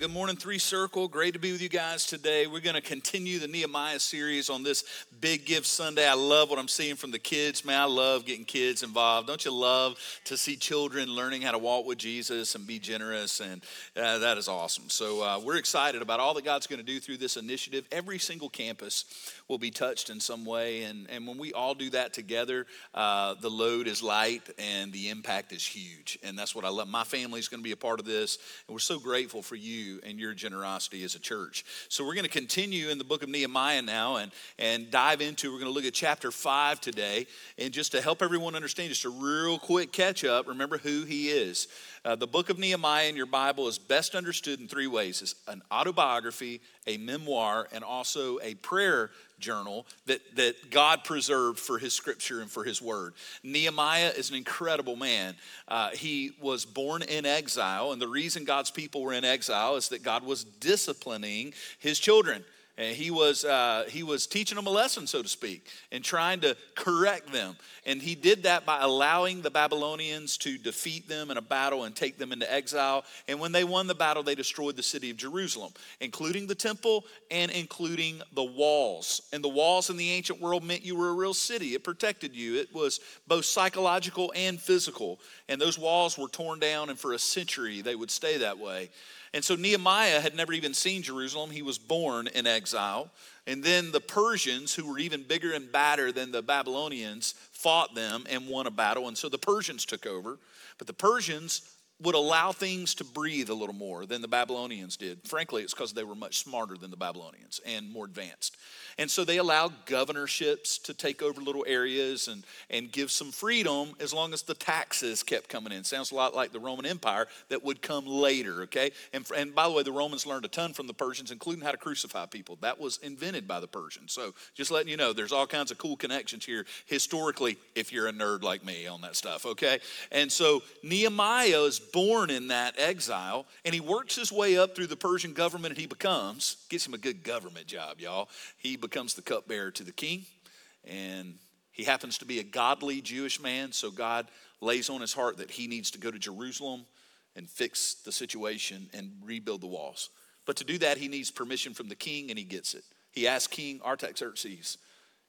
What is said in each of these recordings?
Good morning, Three Circle. Great to be with you guys today. We're going to continue the Nehemiah series on this Big Give Sunday. I love what I'm seeing from the kids. Man, I love getting kids involved. Don't you love to see children learning how to walk with Jesus and be generous? And uh, that is awesome. So uh, we're excited about all that God's going to do through this initiative. Every single campus will be touched in some way. And, and when we all do that together, uh, the load is light and the impact is huge. And that's what I love. My family's going to be a part of this. And we're so grateful for you and your generosity as a church. So we're going to continue in the book of Nehemiah now and, and dive into, we're going to look at chapter 5 today. And just to help everyone understand, just a real quick catch up, remember who he is. Uh, the book of Nehemiah in your Bible is best understood in three ways it's an autobiography, a memoir, and also a prayer journal that, that God preserved for his scripture and for his word. Nehemiah is an incredible man. Uh, he was born in exile, and the reason God's people were in exile is that God was disciplining his children. And he was, uh, he was teaching them a lesson, so to speak, and trying to correct them. And he did that by allowing the Babylonians to defeat them in a battle and take them into exile. And when they won the battle, they destroyed the city of Jerusalem, including the temple and including the walls. And the walls in the ancient world meant you were a real city, it protected you. It was both psychological and physical. And those walls were torn down, and for a century, they would stay that way. And so Nehemiah had never even seen Jerusalem. He was born in exile. And then the Persians, who were even bigger and badder than the Babylonians, fought them and won a battle. And so the Persians took over. But the Persians would allow things to breathe a little more than the Babylonians did. Frankly, it's because they were much smarter than the Babylonians and more advanced. And so they allowed governorships to take over little areas and, and give some freedom as long as the taxes kept coming in. Sounds a lot like the Roman Empire that would come later, okay? And, and by the way, the Romans learned a ton from the Persians, including how to crucify people. That was invented by the Persians. So just letting you know, there's all kinds of cool connections here historically, if you're a nerd like me on that stuff, okay? And so Nehemiah is born in that exile, and he works his way up through the Persian government, and he becomes, gets him a good government job, y'all. He becomes the cupbearer to the king. And he happens to be a godly Jewish man, so God lays on his heart that he needs to go to Jerusalem and fix the situation and rebuild the walls. But to do that, he needs permission from the king, and he gets it. He asks King Artaxerxes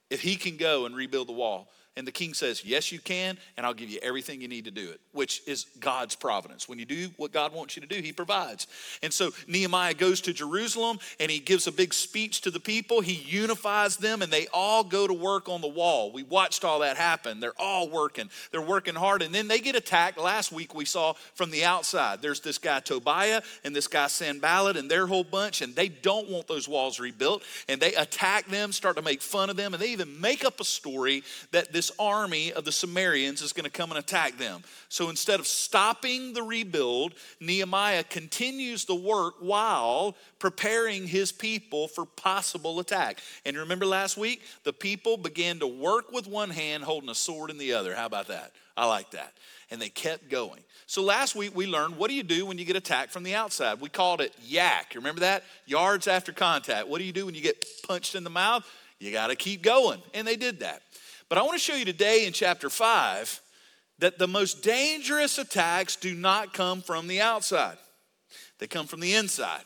if he can go and rebuild the wall. And the king says, Yes, you can, and I'll give you everything you need to do it, which is God's providence. When you do what God wants you to do, he provides. And so Nehemiah goes to Jerusalem and he gives a big speech to the people. He unifies them, and they all go to work on the wall. We watched all that happen. They're all working, they're working hard. And then they get attacked. Last week we saw from the outside there's this guy Tobiah and this guy Sanballat and their whole bunch, and they don't want those walls rebuilt. And they attack them, start to make fun of them, and they even make up a story that this this army of the Sumerians is going to come and attack them. So instead of stopping the rebuild, Nehemiah continues the work while preparing his people for possible attack. And remember last week, the people began to work with one hand, holding a sword in the other. How about that? I like that. And they kept going. So last week we learned what do you do when you get attacked from the outside? We called it YAC. You remember that? Yards after contact. What do you do when you get punched in the mouth? You got to keep going. And they did that. But I want to show you today in chapter 5 that the most dangerous attacks do not come from the outside, they come from the inside.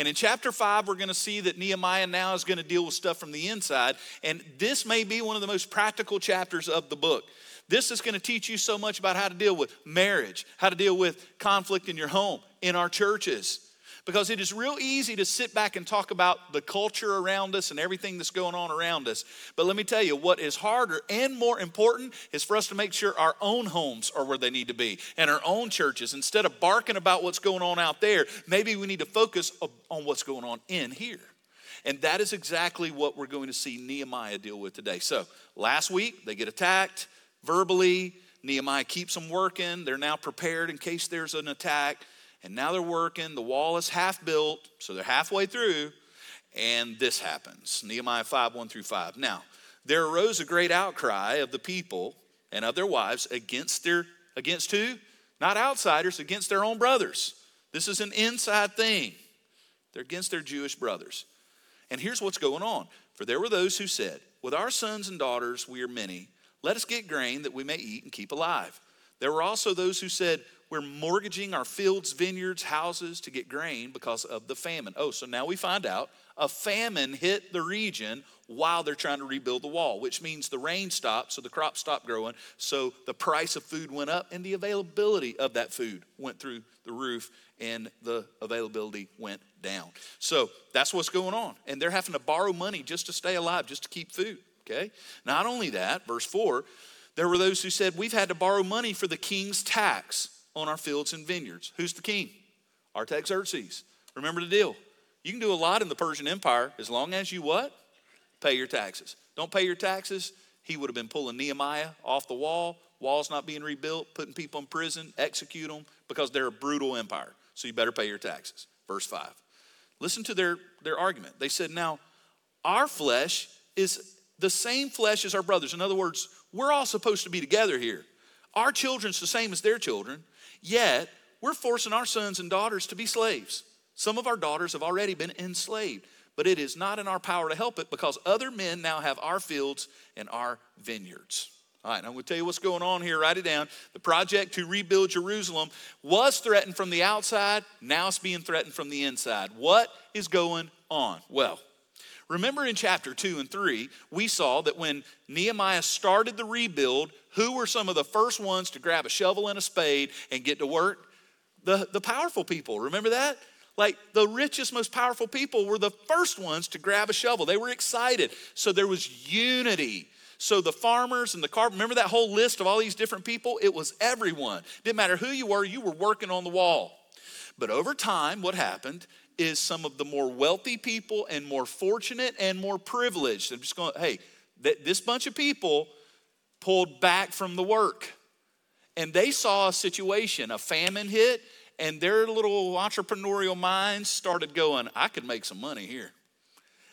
And in chapter 5, we're going to see that Nehemiah now is going to deal with stuff from the inside. And this may be one of the most practical chapters of the book. This is going to teach you so much about how to deal with marriage, how to deal with conflict in your home, in our churches because it is real easy to sit back and talk about the culture around us and everything that's going on around us. But let me tell you, what is harder and more important is for us to make sure our own homes are where they need to be and our own churches. Instead of barking about what's going on out there, maybe we need to focus on what's going on in here. And that is exactly what we're going to see Nehemiah deal with today. So, last week, they get attacked verbally. Nehemiah keeps them working. They're now prepared in case there's an attack and now they're working. The wall is half built, so they're halfway through, and this happens. Nehemiah 5 1 through 5. Now, there arose a great outcry of the people and of their wives against their against who? Not outsiders, against their own brothers. This is an inside thing. They're against their Jewish brothers. And here's what's going on. For there were those who said, With our sons and daughters we are many, let us get grain that we may eat and keep alive. There were also those who said, we're mortgaging our fields, vineyards, houses to get grain because of the famine. Oh, so now we find out a famine hit the region while they're trying to rebuild the wall, which means the rain stopped, so the crops stopped growing, so the price of food went up, and the availability of that food went through the roof, and the availability went down. So that's what's going on. And they're having to borrow money just to stay alive, just to keep food, okay? Not only that, verse 4, there were those who said, We've had to borrow money for the king's tax on our fields and vineyards. Who's the king? Artaxerxes. Remember the deal. You can do a lot in the Persian Empire as long as you what? Pay your taxes. Don't pay your taxes, he would have been pulling Nehemiah off the wall, walls not being rebuilt, putting people in prison, execute them because they're a brutal empire. So you better pay your taxes. Verse 5. Listen to their, their argument. They said, Now, our flesh is the same flesh as our brothers. In other words, we're all supposed to be together here. Our children's the same as their children, yet we're forcing our sons and daughters to be slaves. Some of our daughters have already been enslaved, but it is not in our power to help it because other men now have our fields and our vineyards. All right, I'm going to tell you what's going on here. Write it down. The project to rebuild Jerusalem was threatened from the outside. Now it's being threatened from the inside. What is going on? Well, remember in chapter 2 and 3, we saw that when Nehemiah started the rebuild, who were some of the first ones to grab a shovel and a spade and get to work? The, the powerful people. Remember that? Like the richest, most powerful people were the first ones to grab a shovel. They were excited. So there was unity. So the farmers and the car, remember that whole list of all these different people? It was everyone. Didn't matter who you were, you were working on the wall. But over time, what happened is some of the more wealthy people and more fortunate and more privileged. I'm just going, hey, that this bunch of people pulled back from the work. And they saw a situation, a famine hit, and their little entrepreneurial minds started going, I could make some money here.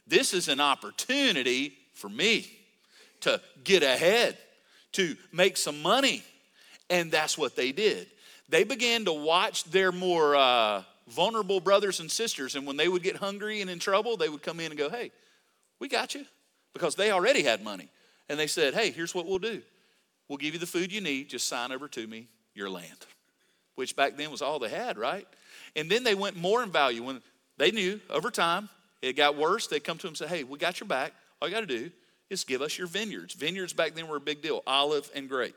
This is an opportunity for me to get ahead, to make some money. And that's what they did. They began to watch their more uh, vulnerable brothers and sisters, and when they would get hungry and in trouble, they would come in and go, Hey, we got you. Because they already had money. And they said, Hey, here's what we'll do we'll give you the food you need, just sign over to me your land which back then was all they had, right? And then they went more in value when they knew over time it got worse. They'd come to them and say, Hey, we got your back. All you got to do is give us your vineyards. Vineyards back then were a big deal, olive and grape.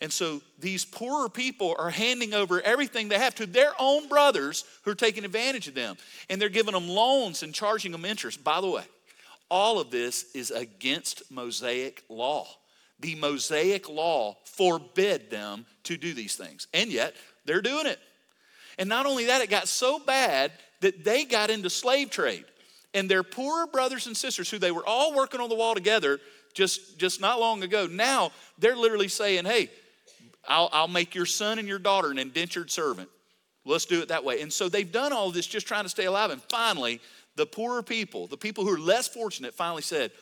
And so these poorer people are handing over everything they have to their own brothers who are taking advantage of them. And they're giving them loans and charging them interest. By the way, all of this is against Mosaic law. The Mosaic law forbid them to do these things. And yet, they're doing it. And not only that, it got so bad that they got into slave trade. And their poorer brothers and sisters, who they were all working on the wall together just, just not long ago, now they're literally saying, hey, I'll, I'll make your son and your daughter an indentured servant. Let's do it that way. And so they've done all this just trying to stay alive. And finally, the poorer people, the people who are less fortunate, finally said,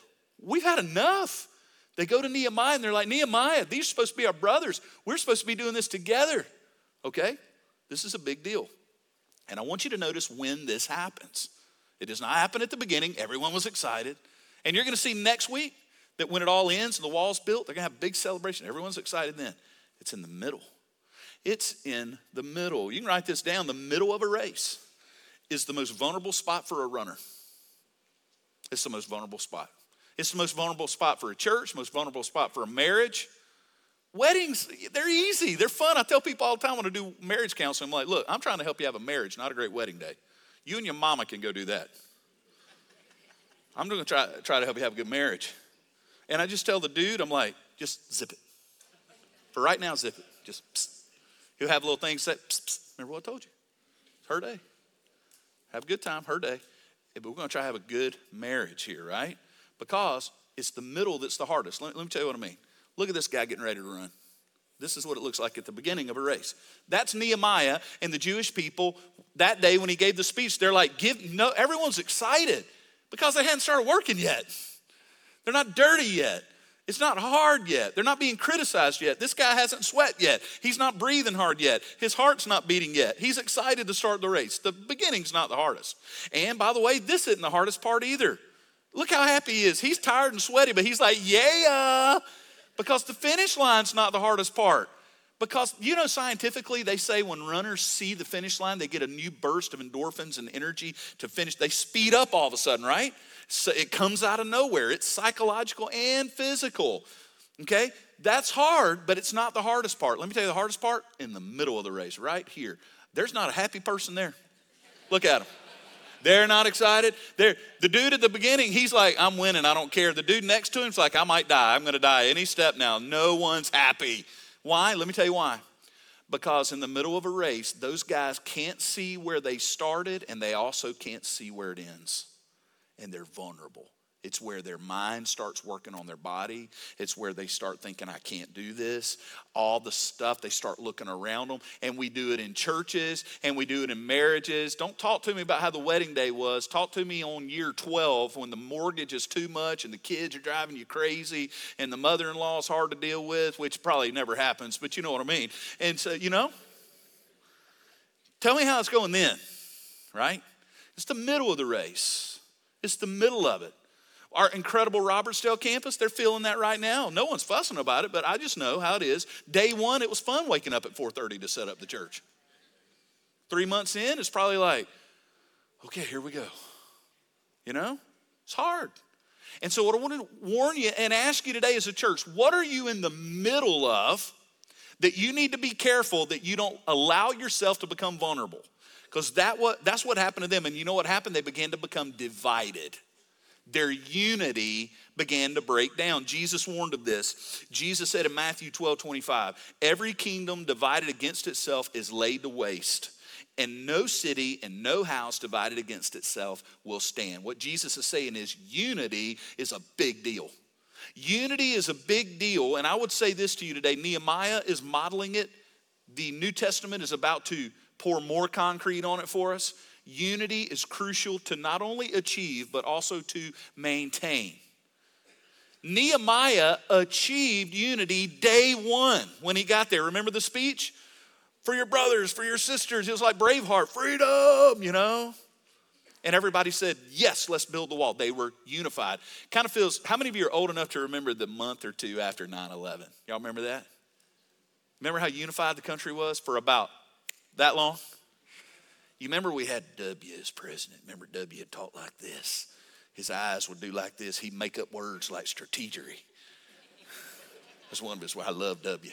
We've had enough. They go to Nehemiah and they're like, Nehemiah, these are supposed to be our brothers. We're supposed to be doing this together. Okay? This is a big deal. And I want you to notice when this happens. It does not happen at the beginning. Everyone was excited. And you're going to see next week that when it all ends and the wall's built, they're going to have a big celebration. Everyone's excited then. It's in the middle. It's in the middle. You can write this down. The middle of a race is the most vulnerable spot for a runner. It's the most vulnerable spot. It's the most vulnerable spot for a church, most vulnerable spot for a marriage, Weddings, they're easy. They're fun. I tell people all the time when I do marriage counseling, I'm like, look, I'm trying to help you have a marriage, not a great wedding day. You and your mama can go do that. I'm to try, try to help you have a good marriage. And I just tell the dude, I'm like, just zip it. For right now, zip it. Just psst. He'll have little things that, psst, psst. remember what I told you? It's her day. Have a good time, her day. But we're going to try to have a good marriage here, right? Because it's the middle that's the hardest. Let, let me tell you what I mean. Look at this guy getting ready to run. This is what it looks like at the beginning of a race. That's Nehemiah and the Jewish people that day when he gave the speech. They're like, give no, everyone's excited because they hadn't started working yet. They're not dirty yet. It's not hard yet. They're not being criticized yet. This guy hasn't sweat yet. He's not breathing hard yet. His heart's not beating yet. He's excited to start the race. The beginning's not the hardest. And by the way, this isn't the hardest part either. Look how happy he is. He's tired and sweaty, but he's like, yeah, because the finish line's not the hardest part. Because, you know, scientifically, they say when runners see the finish line, they get a new burst of endorphins and energy to finish. They speed up all of a sudden, right? So it comes out of nowhere. It's psychological and physical. Okay? That's hard, but it's not the hardest part. Let me tell you the hardest part in the middle of the race, right here. There's not a happy person there. Look at them. They're not excited. They're, the dude at the beginning, he's like, I'm winning, I don't care. The dude next to him's like, I might die, I'm gonna die any step now. No one's happy. Why? Let me tell you why. Because in the middle of a race, those guys can't see where they started and they also can't see where it ends. And they're vulnerable. It's where their mind starts working on their body. It's where they start thinking, I can't do this. All the stuff, they start looking around them. And we do it in churches and we do it in marriages. Don't talk to me about how the wedding day was. Talk to me on year 12 when the mortgage is too much and the kids are driving you crazy and the mother in law is hard to deal with, which probably never happens, but you know what I mean. And so, you know, tell me how it's going then, right? It's the middle of the race, it's the middle of it. Our incredible Robertsdale campus, they're feeling that right now. No one's fussing about it, but I just know how it is. Day one, it was fun waking up at 4:30 to set up the church. Three months in, it's probably like, okay, here we go. You know, it's hard. And so, what I want to warn you and ask you today as a church, what are you in the middle of that you need to be careful that you don't allow yourself to become vulnerable? Because that what, that's what happened to them. And you know what happened? They began to become divided their unity began to break down. Jesus warned of this. Jesus said in Matthew 12 25, Every kingdom divided against itself is laid to waste, and no city and no house divided against itself will stand. What Jesus is saying is unity is a big deal. Unity is a big deal, and I would say this to you today Nehemiah is modeling it. The New Testament is about to pour more concrete on it for us. Unity is crucial to not only achieve, but also to maintain. Nehemiah achieved unity day one when he got there. Remember the speech? For your brothers, for your sisters. It was like Braveheart, freedom, you know? And everybody said, Yes, let's build the wall. They were unified. Kind of feels, how many of you are old enough to remember the month or two after 9 11? Y'all remember that? Remember how unified the country was for about that long? You remember we had W as president. Remember W had talked like this. His eyes would do like this. He'd make up words like strategery. That's one of his. I love W.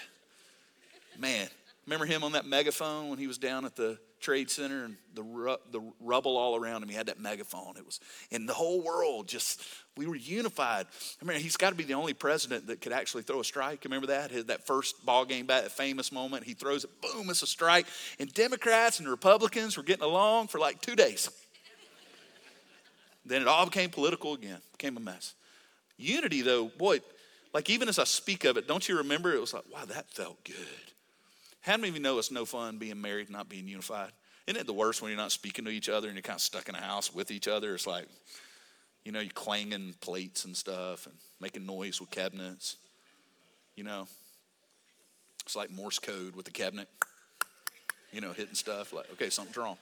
Man, remember him on that megaphone when he was down at the trade center and the, the rubble all around him. He had that megaphone. It was in the whole world. Just we were unified. I mean, he's got to be the only president that could actually throw a strike. Remember that? That first ball game back, that famous moment. He throws it, boom, it's a strike. And Democrats and Republicans were getting along for like two days. then it all became political again. Became a mess. Unity, though, boy, like even as I speak of it, don't you remember? It was like, wow, that felt good. How many of you know it's no fun being married not being unified? Isn't it the worst when you're not speaking to each other and you're kind of stuck in a house with each other? It's like, you know, you're clanging plates and stuff and making noise with cabinets. You know, it's like Morse code with the cabinet, you know, hitting stuff. Like, okay, something's wrong.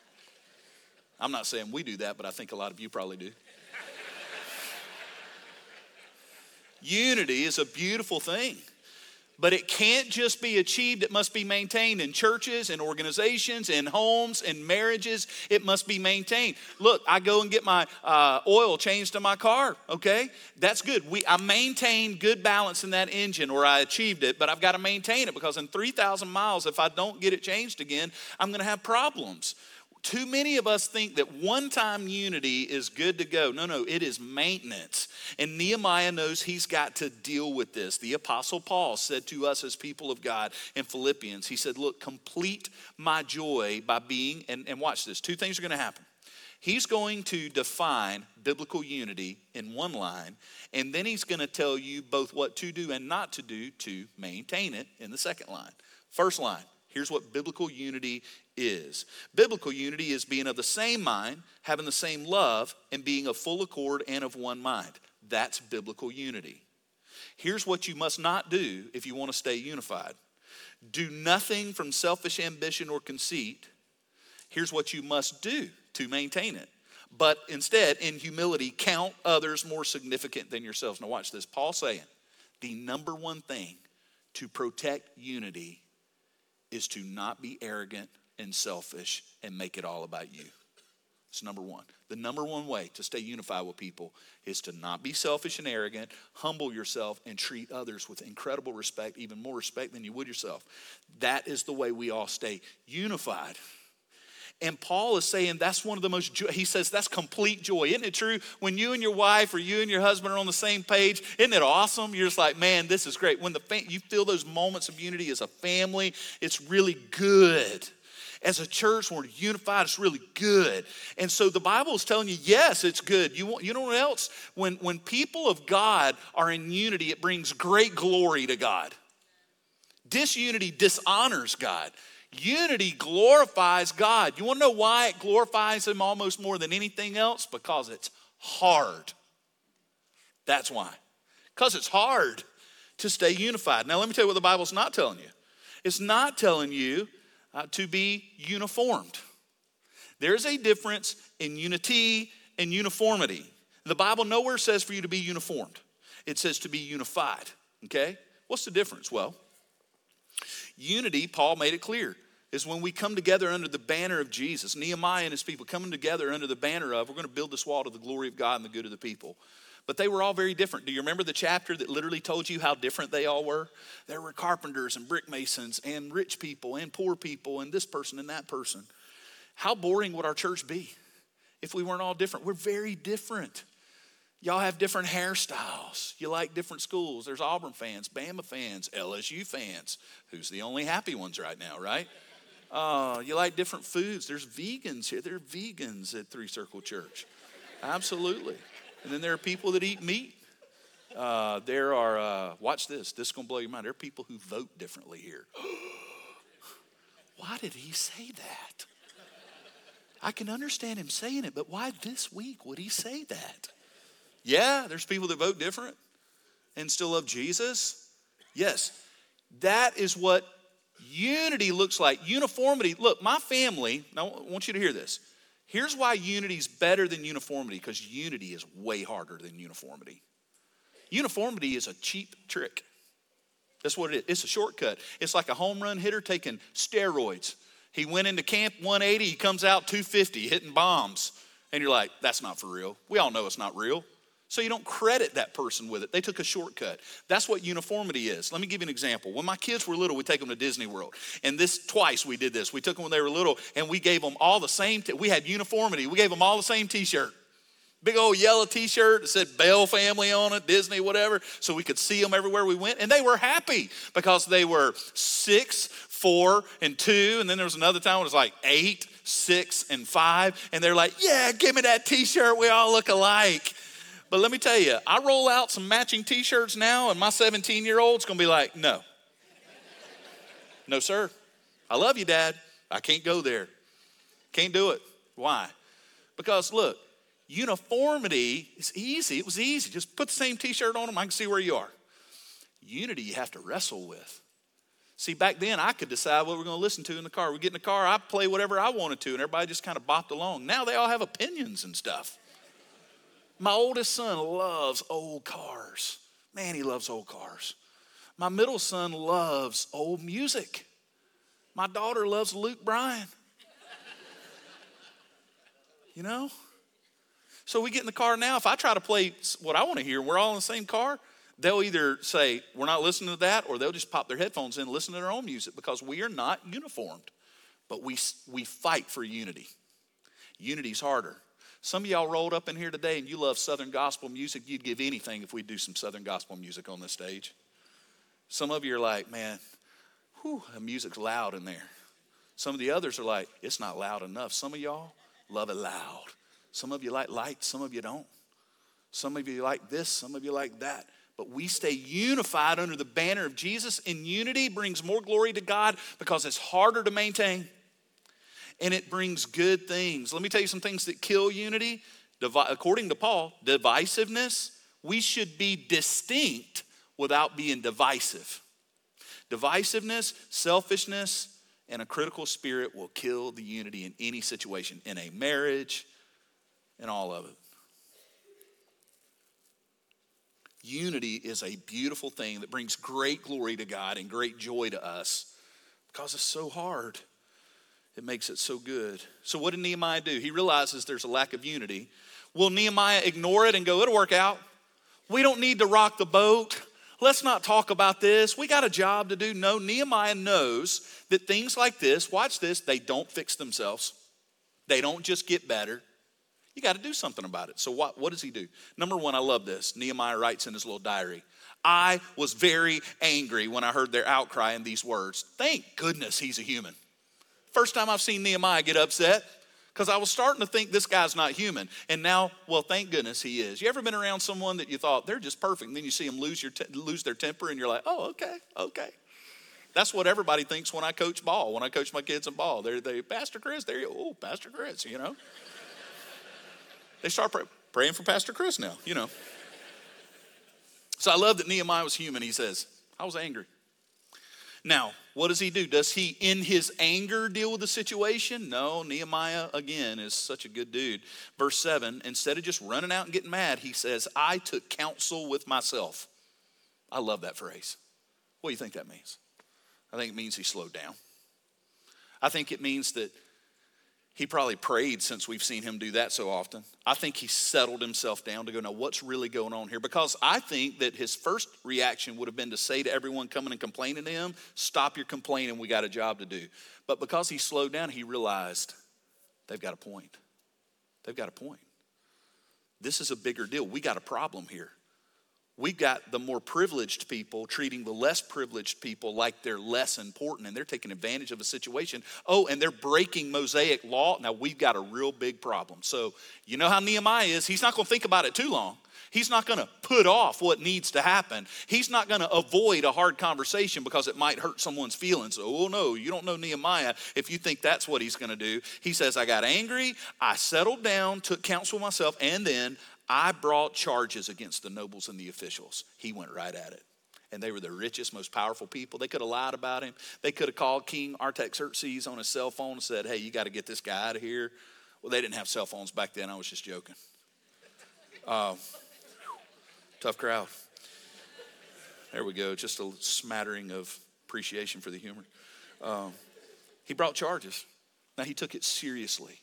I'm not saying we do that, but I think a lot of you probably do. Unity is a beautiful thing. But it can't just be achieved, it must be maintained in churches and organizations and homes and marriages. It must be maintained. Look, I go and get my uh, oil changed to my car, okay? That's good. We, I maintain good balance in that engine or I achieved it, but I've got to maintain it because in 3,000 miles, if I don't get it changed again, I'm going to have problems. Too many of us think that one time unity is good to go. No, no, it is maintenance. And Nehemiah knows he's got to deal with this. The Apostle Paul said to us as people of God in Philippians, he said, Look, complete my joy by being, and, and watch this, two things are going to happen. He's going to define biblical unity in one line, and then he's going to tell you both what to do and not to do to maintain it in the second line. First line, here's what biblical unity is. Biblical unity is being of the same mind, having the same love, and being of full accord and of one mind. That's biblical unity. Here's what you must not do if you want to stay unified do nothing from selfish ambition or conceit. Here's what you must do to maintain it. But instead, in humility, count others more significant than yourselves. Now, watch this. Paul saying the number one thing to protect unity is to not be arrogant and selfish and make it all about you. It's number one. The number one way to stay unified with people is to not be selfish and arrogant, humble yourself, and treat others with incredible respect, even more respect than you would yourself. That is the way we all stay unified. And Paul is saying that's one of the most, he says that's complete joy. Isn't it true? When you and your wife or you and your husband are on the same page, isn't it awesome? You're just like, man, this is great. When the you feel those moments of unity as a family, it's really good. As a church, when we're unified, it's really good. And so the Bible is telling you, yes, it's good. You, want, you know what else? When, when people of God are in unity, it brings great glory to God. Disunity dishonors God. Unity glorifies God. You want to know why it glorifies Him almost more than anything else? Because it's hard. That's why. Because it's hard to stay unified. Now, let me tell you what the Bible's not telling you. It's not telling you uh, to be uniformed. There's a difference in unity and uniformity. The Bible nowhere says for you to be uniformed, it says to be unified. Okay? What's the difference? Well, Unity, Paul made it clear, is when we come together under the banner of Jesus. Nehemiah and his people coming together under the banner of, we're going to build this wall to the glory of God and the good of the people. But they were all very different. Do you remember the chapter that literally told you how different they all were? There were carpenters and brick masons and rich people and poor people and this person and that person. How boring would our church be if we weren't all different? We're very different. Y'all have different hairstyles. You like different schools. There's Auburn fans, Bama fans, LSU fans. Who's the only happy ones right now, right? Uh, you like different foods. There's vegans here. There are vegans at Three Circle Church. Absolutely. And then there are people that eat meat. Uh, there are, uh, watch this, this is going to blow your mind. There are people who vote differently here. why did he say that? I can understand him saying it, but why this week would he say that? Yeah, there's people that vote different and still love Jesus. Yes, that is what unity looks like. Uniformity. Look, my family, I want you to hear this. Here's why unity is better than uniformity because unity is way harder than uniformity. Uniformity is a cheap trick. That's what it is. It's a shortcut. It's like a home run hitter taking steroids. He went into camp 180, he comes out 250, hitting bombs. And you're like, that's not for real. We all know it's not real. So you don't credit that person with it. They took a shortcut. That's what uniformity is. Let me give you an example. When my kids were little, we take them to Disney World. And this twice we did this. We took them when they were little and we gave them all the same t- we had uniformity. We gave them all the same t-shirt. Big old yellow t-shirt that said Bell family on it, Disney, whatever, so we could see them everywhere we went. And they were happy because they were six, four, and two. And then there was another time when it was like eight, six, and five. And they're like, yeah, give me that t-shirt. We all look alike. But let me tell you, I roll out some matching t shirts now, and my 17 year old's gonna be like, no. no, sir. I love you, Dad. I can't go there. Can't do it. Why? Because look, uniformity is easy. It was easy. Just put the same t shirt on them, I can see where you are. Unity, you have to wrestle with. See, back then I could decide what we're going to listen to in the car. We get in the car, I play whatever I wanted to, and everybody just kind of bopped along. Now they all have opinions and stuff. My oldest son loves old cars. Man, he loves old cars. My middle son loves old music. My daughter loves Luke Bryan. You know? So we get in the car now. If I try to play what I want to hear, we're all in the same car, they'll either say, We're not listening to that, or they'll just pop their headphones in and listen to their own music because we are not uniformed. But we, we fight for unity. Unity's harder. Some of y'all rolled up in here today and you love Southern gospel music. You'd give anything if we do some Southern gospel music on this stage. Some of you are like, man, whew, the music's loud in there. Some of the others are like, it's not loud enough. Some of y'all love it loud. Some of you like light, some of you don't. Some of you like this, some of you like that. But we stay unified under the banner of Jesus, and unity brings more glory to God because it's harder to maintain and it brings good things. Let me tell you some things that kill unity. According to Paul, divisiveness, we should be distinct without being divisive. Divisiveness, selfishness, and a critical spirit will kill the unity in any situation, in a marriage, and all of it. Unity is a beautiful thing that brings great glory to God and great joy to us Because it's so hard. It makes it so good. So, what did Nehemiah do? He realizes there's a lack of unity. Will Nehemiah ignore it and go, it'll work out? We don't need to rock the boat. Let's not talk about this. We got a job to do. No, Nehemiah knows that things like this, watch this, they don't fix themselves. They don't just get better. You got to do something about it. So, what, what does he do? Number one, I love this. Nehemiah writes in his little diary I was very angry when I heard their outcry in these words. Thank goodness he's a human. First time I've seen Nehemiah get upset because I was starting to think this guy's not human. And now, well, thank goodness he is. You ever been around someone that you thought they're just perfect, and then you see them lose, your te- lose their temper, and you're like, oh, okay, okay. That's what everybody thinks when I coach ball, when I coach my kids in ball. They're, they, Pastor Chris, there you Oh, Pastor Chris, you know. they start pray, praying for Pastor Chris now, you know. So I love that Nehemiah was human. He says, I was angry. Now, what does he do? Does he, in his anger, deal with the situation? No, Nehemiah, again, is such a good dude. Verse 7 instead of just running out and getting mad, he says, I took counsel with myself. I love that phrase. What do you think that means? I think it means he slowed down. I think it means that he probably prayed since we've seen him do that so often. I think he settled himself down to go, now what's really going on here? Because I think that his first reaction would have been to say to everyone coming and complaining to him, stop your complaining, we got a job to do. But because he slowed down, he realized they've got a point. They've got a point. This is a bigger deal. We got a problem here. We've got the more privileged people treating the less privileged people like they're less important and they're taking advantage of a situation. Oh, and they're breaking Mosaic law. Now we've got a real big problem. So, you know how Nehemiah is? He's not going to think about it too long. He's not going to put off what needs to happen. He's not going to avoid a hard conversation because it might hurt someone's feelings. Oh, oh, no, you don't know Nehemiah if you think that's what he's going to do. He says, I got angry, I settled down, took counsel myself, and then I brought charges against the nobles and the officials. He went right at it. And they were the richest, most powerful people. They could have lied about him. They could have called King Artaxerxes on his cell phone and said, Hey, you got to get this guy out of here. Well, they didn't have cell phones back then. I was just joking. Uh, tough crowd. There we go. Just a smattering of appreciation for the humor. Um, he brought charges. Now, he took it seriously.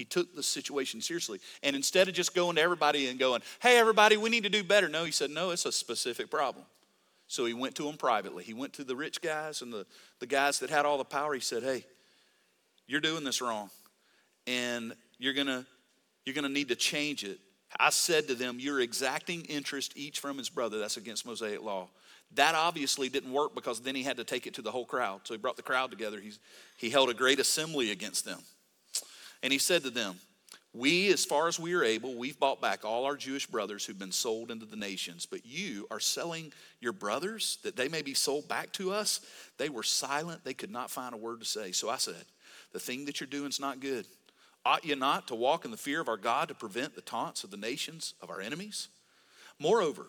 He took the situation seriously. And instead of just going to everybody and going, hey, everybody, we need to do better, no, he said, no, it's a specific problem. So he went to them privately. He went to the rich guys and the, the guys that had all the power. He said, hey, you're doing this wrong. And you're gonna, you're gonna need to change it. I said to them, You're exacting interest each from his brother. That's against Mosaic law. That obviously didn't work because then he had to take it to the whole crowd. So he brought the crowd together. He's, he held a great assembly against them. And he said to them, We, as far as we are able, we've bought back all our Jewish brothers who've been sold into the nations, but you are selling your brothers that they may be sold back to us. They were silent, they could not find a word to say. So I said, The thing that you're doing is not good. Ought you not to walk in the fear of our God to prevent the taunts of the nations of our enemies? Moreover,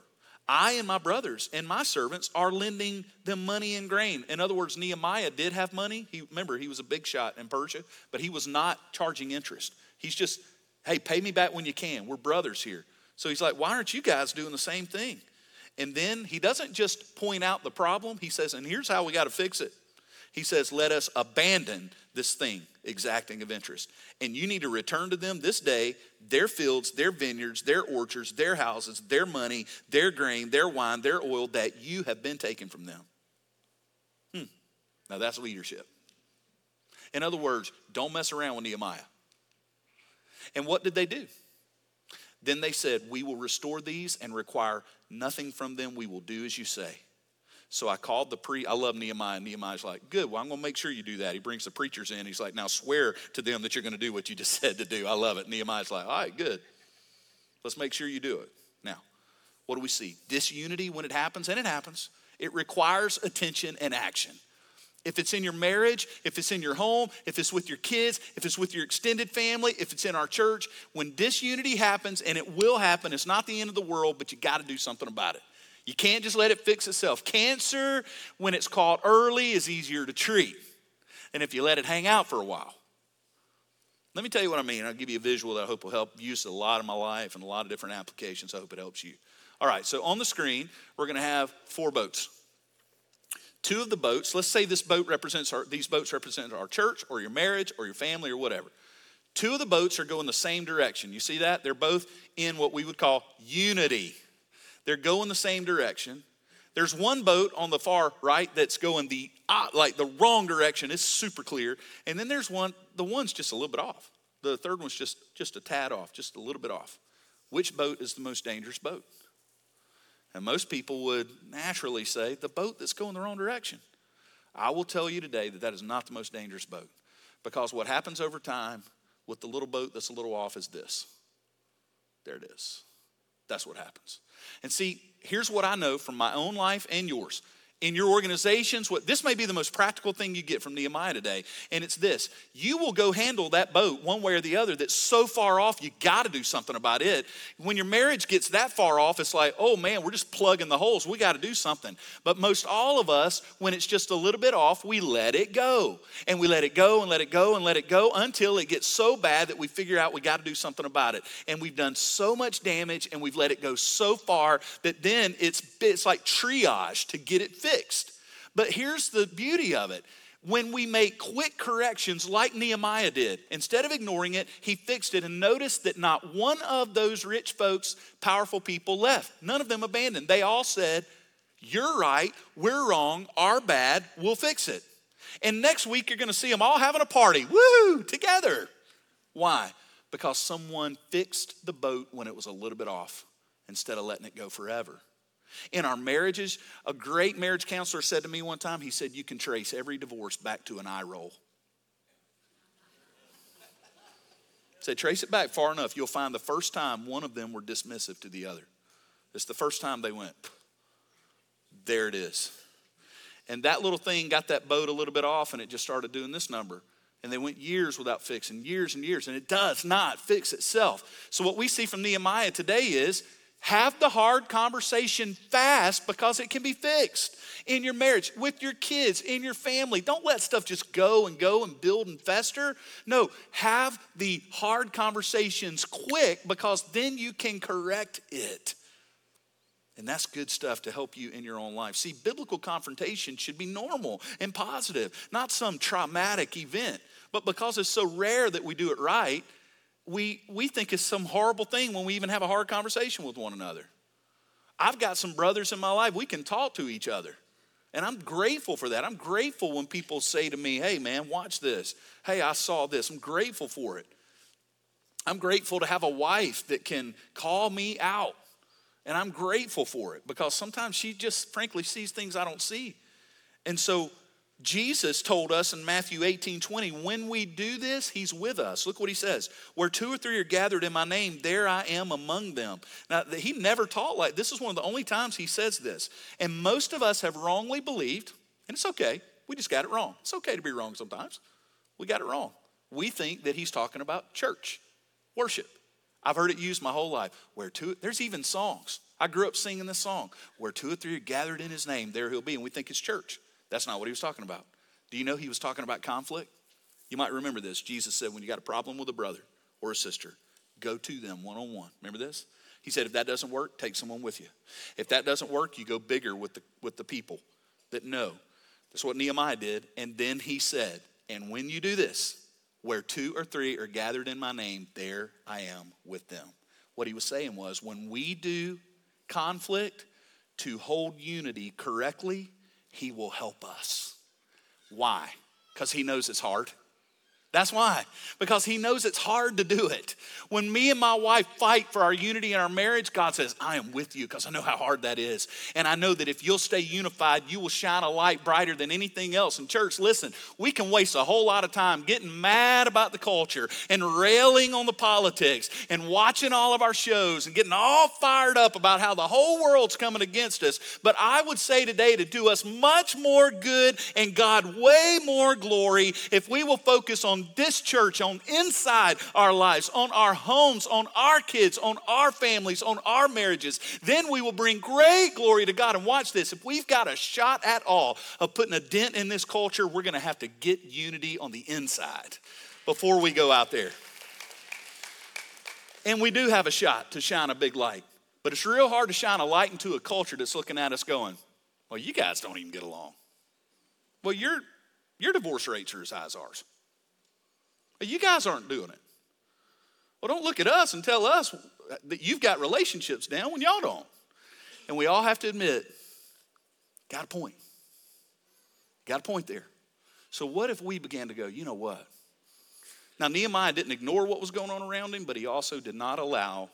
I and my brothers and my servants are lending them money and grain. In other words, Nehemiah did have money. He remember he was a big shot in Persia, but he was not charging interest. He's just, hey, pay me back when you can. We're brothers here. So he's like, why aren't you guys doing the same thing? And then he doesn't just point out the problem. He says, and here's how we got to fix it. He says, let us abandon this thing, exacting of interest. And you need to return to them this day their fields, their vineyards, their orchards, their houses, their money, their grain, their wine, their oil that you have been taken from them. Hmm. Now that's leadership. In other words, don't mess around with Nehemiah. And what did they do? Then they said, We will restore these and require nothing from them. We will do as you say. So I called the pre. I love Nehemiah. Nehemiah's like, good. Well, I'm going to make sure you do that. He brings the preachers in. He's like, now swear to them that you're going to do what you just said to do. I love it. Nehemiah's like, all right, good. Let's make sure you do it. Now, what do we see? Disunity when it happens, and it happens. It requires attention and action. If it's in your marriage, if it's in your home, if it's with your kids, if it's with your extended family, if it's in our church, when disunity happens, and it will happen, it's not the end of the world, but you got to do something about it. You can't just let it fix itself. Cancer, when it's caught early, is easier to treat than if you let it hang out for a while. Let me tell you what I mean. I'll give you a visual that I hope will help use a lot of my life and a lot of different applications. I hope it helps you. All right, so on the screen, we're going to have four boats. two of the boats, let's say this boat represents our, these boats represent our church or your marriage or your family or whatever. Two of the boats are going the same direction. You see that? They're both in what we would call unity. They're going the same direction. There's one boat on the far right that's going the uh, like the wrong direction. It's super clear. And then there's one, the one's just a little bit off. The third one's just just a tad off, just a little bit off. Which boat is the most dangerous boat? And most people would naturally say the boat that's going the wrong direction. I will tell you today that that is not the most dangerous boat because what happens over time with the little boat that's a little off is this. There it is. That's what happens. And see, here's what I know from my own life and yours in your organizations what this may be the most practical thing you get from nehemiah today and it's this. You will go handle that boat one way or the other that's so far off you got to do something about it. When your marriage gets that far off it's like oh man we're just plugging the holes. We got to do something. But most all of us when it's just a little bit off we let it go. And we let it go and let it go and let it go until it gets so bad that we figure out we got to do something about it. And we've done so much damage and we've let it go so far that then it's it's like triage to get it fixed fixed. But here's the beauty of it when we make quick corrections like Nehemiah did, instead of ignoring it, he fixed it and noticed that not one of those rich folks, powerful people left. None of them abandoned. They all said, You're right, we're wrong, our bad, we'll fix it. And next week, you're gonna see them all having a party, woo, together. Why? Because someone fixed the boat when it was a little bit off instead of letting it go forever. In our marriages, a great marriage counselor said to me one time, he said, You can trace every divorce back to an eye roll. Say, trace it back far enough, you'll find the first time one of them were dismissive to the other. It's the first time they went, there it is. And that little thing got that boat a little bit off and it just started doing this number. And they went years without fixing, years and years, and it does not fix itself. So, what we see from Nehemiah today is have the hard conversation fast because it can be fixed in your marriage, with your kids, in your family. Don't let stuff just go and go and build and fester. No, have the hard conversations quick because then you can correct it. And that's good stuff to help you in your own life. See, biblical confrontation should be normal and positive, not some traumatic event. But because it's so rare that we do it right, we, we think it's some horrible thing when we even have a hard conversation with one another. I've got some brothers in my life, we can talk to each other. And I'm grateful for that. I'm grateful when people say to me, hey, man, watch this. Hey, I saw this. I'm grateful for it. I'm grateful to have a wife that can call me out. And I'm grateful for it because sometimes she just frankly sees things I don't see. And so Jesus told us in Matthew 18 20, when we do this, he's with us. Look what he says. Where two or three are gathered in my name, there I am among them. Now, he never taught like this, is one of the only times he says this. And most of us have wrongly believed, and it's okay. We just got it wrong. It's okay to be wrong sometimes. We got it wrong. We think that he's talking about church, worship. I've heard it used my whole life. Where two, there's even songs. I grew up singing this song. Where two or three are gathered in his name, there he'll be. And we think it's church. That's not what he was talking about. Do you know he was talking about conflict? You might remember this. Jesus said, when you got a problem with a brother or a sister, go to them one on one. Remember this? He said, if that doesn't work, take someone with you. If that doesn't work, you go bigger with the, with the people that know. That's what Nehemiah did. And then he said, and when you do this, where two or three are gathered in my name, there I am with them. What he was saying was, when we do conflict to hold unity correctly, he will help us. Why? Because He knows it's hard. That's why, because he knows it's hard to do it. When me and my wife fight for our unity in our marriage, God says, I am with you because I know how hard that is. And I know that if you'll stay unified, you will shine a light brighter than anything else. And, church, listen, we can waste a whole lot of time getting mad about the culture and railing on the politics and watching all of our shows and getting all fired up about how the whole world's coming against us. But I would say today to do us much more good and God way more glory if we will focus on this church, on inside our lives, on our homes, on our kids, on our families, on our marriages, then we will bring great glory to God. And watch this if we've got a shot at all of putting a dent in this culture, we're going to have to get unity on the inside before we go out there. And we do have a shot to shine a big light. But it's real hard to shine a light into a culture that's looking at us going, well, you guys don't even get along. Well, your, your divorce rates are as high as ours. You guys aren't doing it. Well, don't look at us and tell us that you've got relationships down when y'all don't. And we all have to admit, got a point. Got a point there. So, what if we began to go, you know what? Now, Nehemiah didn't ignore what was going on around him, but he also did not allow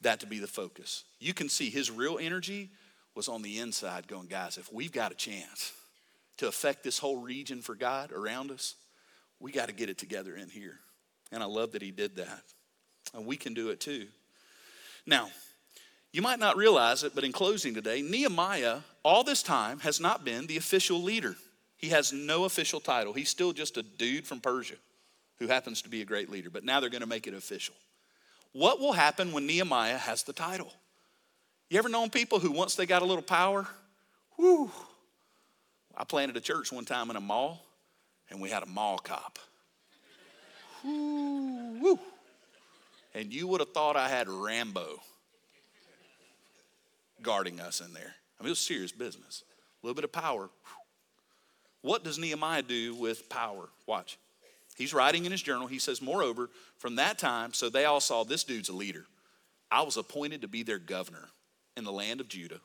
that to be the focus. You can see his real energy was on the inside, going, guys, if we've got a chance to affect this whole region for God around us, we got to get it together in here. And I love that he did that. And we can do it too. Now, you might not realize it, but in closing today, Nehemiah, all this time, has not been the official leader. He has no official title. He's still just a dude from Persia who happens to be a great leader, but now they're going to make it official. What will happen when Nehemiah has the title? You ever known people who, once they got a little power, whoo, I planted a church one time in a mall, and we had a mall cop. Woo, woo. And you would have thought I had Rambo guarding us in there. I mean, it was serious business. A little bit of power. What does Nehemiah do with power? Watch. He's writing in his journal. He says, Moreover, from that time, so they all saw this dude's a leader. I was appointed to be their governor in the land of Judah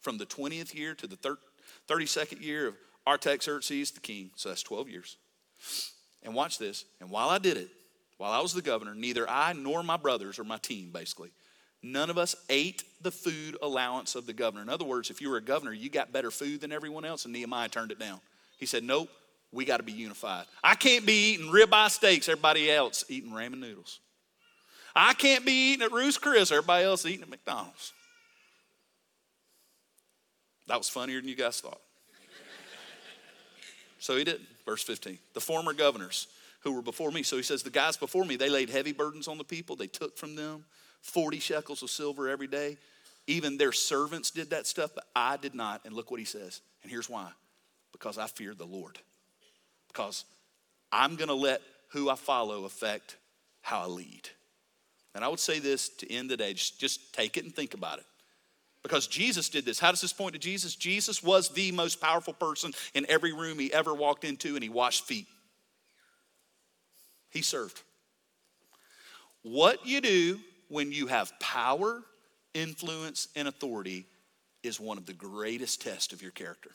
from the 20th year to the 32nd year of Artaxerxes the king. So that's 12 years. And watch this. And while I did it, while I was the governor, neither I nor my brothers or my team, basically, none of us ate the food allowance of the governor. In other words, if you were a governor, you got better food than everyone else, and Nehemiah turned it down. He said, Nope, we got to be unified. I can't be eating ribeye steaks, everybody else eating ramen noodles. I can't be eating at Ruth's Chris, everybody else eating at McDonald's. That was funnier than you guys thought. So he didn't. Verse 15. The former governors who were before me. So he says, The guys before me, they laid heavy burdens on the people. They took from them 40 shekels of silver every day. Even their servants did that stuff, but I did not. And look what he says. And here's why because I feared the Lord. Because I'm going to let who I follow affect how I lead. And I would say this to end the day just, just take it and think about it. Because Jesus did this. How does this point to Jesus? Jesus was the most powerful person in every room he ever walked into, and he washed feet. He served. What you do when you have power, influence, and authority is one of the greatest tests of your character.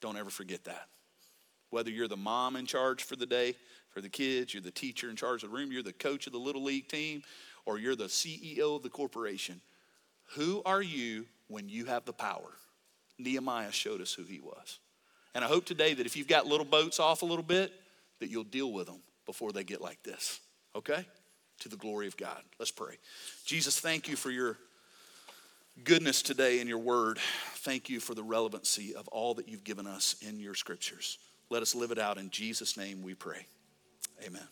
Don't ever forget that. Whether you're the mom in charge for the day, for the kids, you're the teacher in charge of the room, you're the coach of the little league team, or you're the CEO of the corporation, who are you when you have the power? Nehemiah showed us who he was. And I hope today that if you've got little boats off a little bit, that you'll deal with them before they get like this. Okay? To the glory of God. Let's pray. Jesus, thank you for your goodness today in your word. Thank you for the relevancy of all that you've given us in your scriptures. Let us live it out in Jesus' name we pray. Amen.